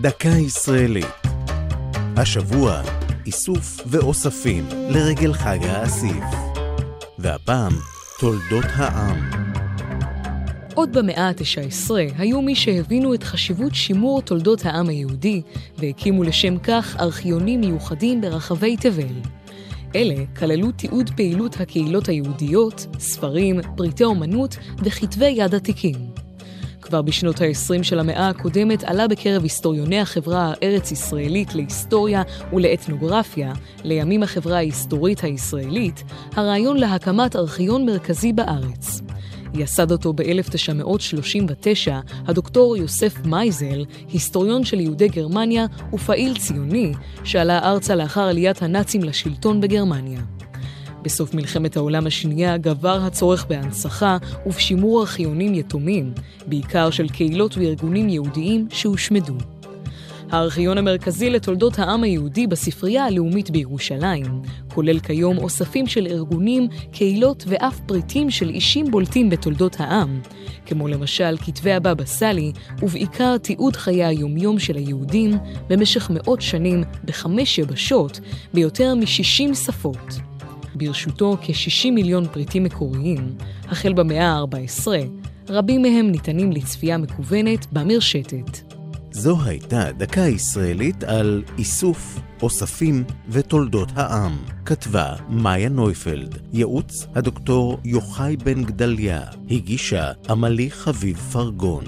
דקה ישראלית. השבוע, איסוף ואוספים לרגל חג האסיף. והפעם, תולדות העם. עוד במאה ה-19 היו מי שהבינו את חשיבות שימור תולדות העם היהודי והקימו לשם כך ארכיונים מיוחדים ברחבי תבל. אלה כללו תיעוד פעילות הקהילות היהודיות, ספרים, פריטי אומנות וכתבי יד עתיקים. כבר בשנות ה-20 של המאה הקודמת עלה בקרב היסטוריוני החברה הארץ-ישראלית להיסטוריה ולאתנוגרפיה, לימים החברה ההיסטורית הישראלית, הרעיון להקמת ארכיון מרכזי בארץ. יסד אותו ב-1939 הדוקטור יוסף מייזל, היסטוריון של יהודי גרמניה ופעיל ציוני, שעלה ארצה לאחר עליית הנאצים לשלטון בגרמניה. בסוף מלחמת העולם השנייה גבר הצורך בהנצחה ובשימור ארכיונים יתומים, בעיקר של קהילות וארגונים יהודיים שהושמדו. הארכיון המרכזי לתולדות העם היהודי בספרייה הלאומית בירושלים, כולל כיום אוספים של ארגונים, קהילות ואף פריטים של אישים בולטים בתולדות העם, כמו למשל כתבי הבבא סאלי, ובעיקר תיעוד חיי היומיום של היהודים במשך מאות שנים בחמש יבשות, ביותר מ-60 שפות. ברשותו כ-60 מיליון פריטים מקוריים, החל במאה ה-14, רבים מהם ניתנים לצפייה מקוונת במרשתת. זו הייתה דקה ישראלית על איסוף, אוספים ותולדות העם. כתבה מאיה נויפלד, ייעוץ הדוקטור יוחאי בן גדליה, הגישה עמלי חביב פרגון.